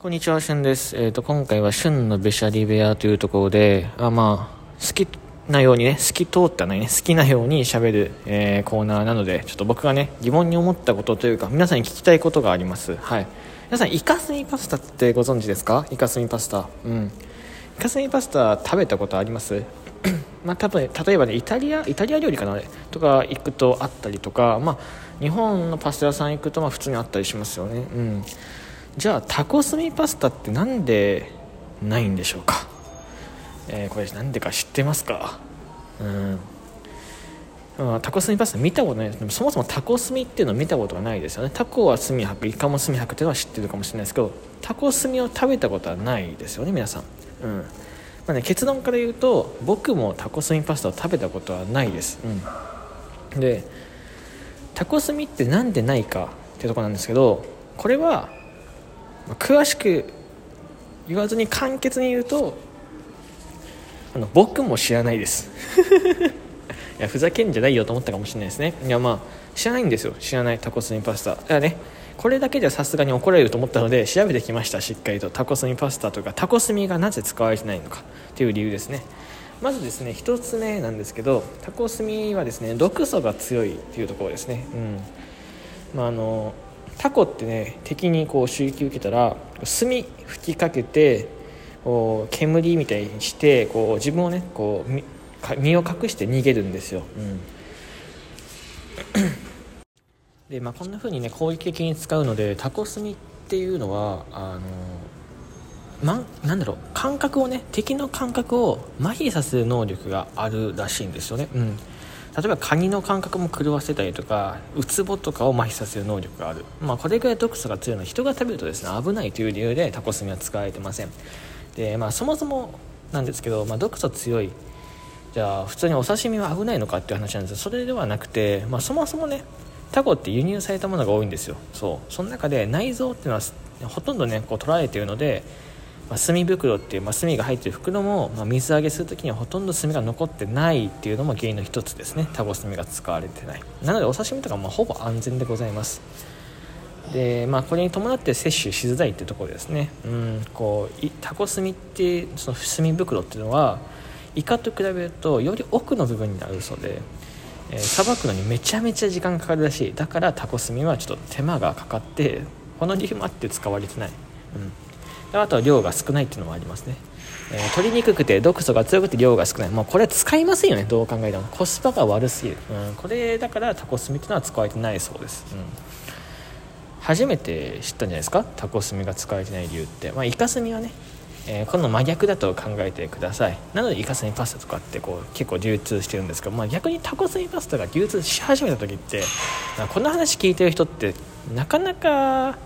こんにちは、しゅんです。えっ、と、今回は旬のべしゃり部屋というところで、あまあ、好きなようにね、透き通ったのにね、好きなように喋る、えーコーナーなので、ちょっと僕がね、疑問に思ったことというか、皆さんに聞きたいことがあります。はい。皆さん、イカスミパスタってご存知ですか？イカスミパスタ。うん。イカスミパスタ食べたことあります？まあ、多分例えばねイタリアイタリア料理かな？とか行くとあったりとか、まあ、日本のパスタ屋さん行くとまあ普通にあったりしますよね、うん、じゃあタコスミパスタってなんでないんでしょうか、えーこれなんでか知ってますか？うん。まあタコスミパスタ見たことないです。でもそもそもタコスミっていうのを見たことがないですよね。タコは炭吐くイカも炭吐くっていうのは知ってるかもしれないですけどタコスミを食べたことはないですよね皆さん。うん。まあね、結論から言うと僕もタコスミパスタを食べたことはないです、うん、でタコスミってなんでないかっていうとこなんですけどこれはまあ詳しく言わずに簡潔に言うとあの僕も知らないです。いやふざけんじゃないよと思ったかもしれないですね。いやまあ知らないんですよ。知らない。タコスミパスタ。だからね。これだけじゃさすがに怒られると思ったので調べてきました。しっかりと。タコスミパスタとかタコスミがなぜ使われてないのか。という理由ですね。まずですね1つ目なんですけどタコスミはですね毒素が強いというところですね。うん。まああのタコってね敵にこう襲撃受けたら炭吹きかけてこう煙みたいにしてこう自分をねこう身を隠して逃げるんですよ、うん。でまあ、こんな風にね攻撃的に使うのでタコスミっていうのはあのまなんだろう感覚をね敵の感覚を麻痺させる能力があるらしいんですよね、うん、例えばカニの感覚も狂わせたりとかウツボとかを麻痺させる能力がある、まあ、これぐらい毒素が強いのは人が食べるとですね危ないという理由でタコスミは使われてません。で、まあ、そもそもなんですけど、まあ、毒素強いじゃあ普通にお刺身は危ないのかっていう話なんですそれではなくて、まあ、そもそもねタコって輸入されたものが多いんですよ。そう。その中で内臓っていうのはほとんどねこう取られているので、まあ、炭袋っていう、まあ、炭が入ってる袋も、まあ、水揚げする時にはほとんど炭が残ってないっていうのも原因の一つですね。タコ炭が使われてない。なのでお刺身とかもほぼ安全でございます。でまあ、これに伴って摂取しづらいっていうところですね、うん、こうタコ炭ってその炭袋っていうのはイカと比べるとより奥の部分になるそうでえーさばくのにめちゃめちゃ時間かかるらしい。だからタコスミはちょっと手間がかかってこの理由もあって使われてない、うん、あとは量が少ないっていうのもありますね、えー取りにくくて毒素が強くて量が少ない。もうこれは使いませんよねどう考えても。コスパが悪すぎる、うん、これだからタコスミっていうのは使われてないそうです、うん。初めて知ったんじゃないですか？タコスミが使われてない理由って、まあ、イカスミはね、えーこの真逆だと考えてください。なのでイカスミパスタとかってこう結構流通してるんですけど、まあ、逆にタコスミパスタが流通し始めた時ってまあこの話聞いてる人ってなかなか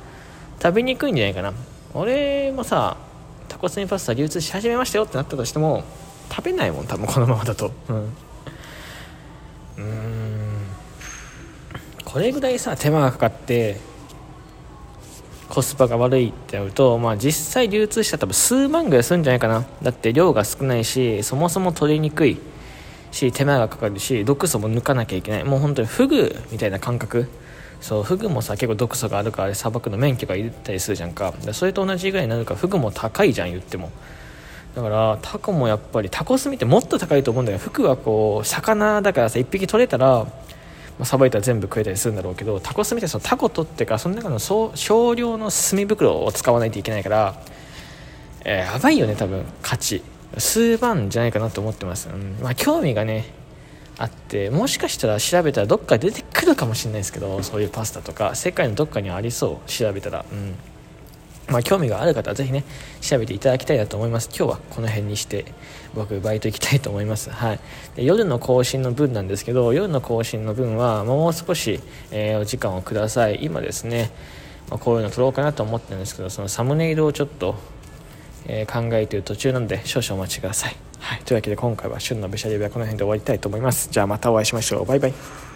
食べにくいんじゃないかな。俺もさタコスミパスタ流通し始めましたよってなったとしても食べないもん多分このままだと。うん。うーん。これぐらいさ手間がかかってコスパが悪いってなると、まあ、実際流通したら多分数万ぐらいするんじゃないかな。だって量が少ないしそもそも取りにくいし手間がかかるし毒素も抜かなきゃいけない。もう本当にフグみたいな感覚そうフグもさ結構毒素があるからさばくの免許がいったりするじゃんか。でそれと同じぐらいになるからフグも高いじゃん言っても。だからタコもやっぱりタコスミってもっと高いと思うんだけどフグはこう魚だからさ1匹取れたらさばいたら全部食えたりするんだろうけどタコスミってそのタコ取ってからその中のそう少量の炭袋を使わないといけないから、えーやばいよね多分価値。数万じゃないかなと思ってます、うん。まあ、興味がねあってもしかしたら調べたらどっか出てくるかもしれないですけどそういうパスタとか世界のどっかにありそう調べたら。うん。まあ、興味がある方はぜひね調べていただきたいなと思います。今日はこの辺にして僕バイト行きたいと思います、はい、で夜の更新の分なんですけど夜の更新の分はもう少し、えーお時間をください。今ですね、まあ、こういうの撮ろうかなと思ってるんですけどそのサムネイルをちょっと、えー考えている途中なので少々お待ちください、はい、というわけで今回は旬のべしゃりはこの辺で終わりたいと思います。じゃあまたお会いしましょう。バイバイ。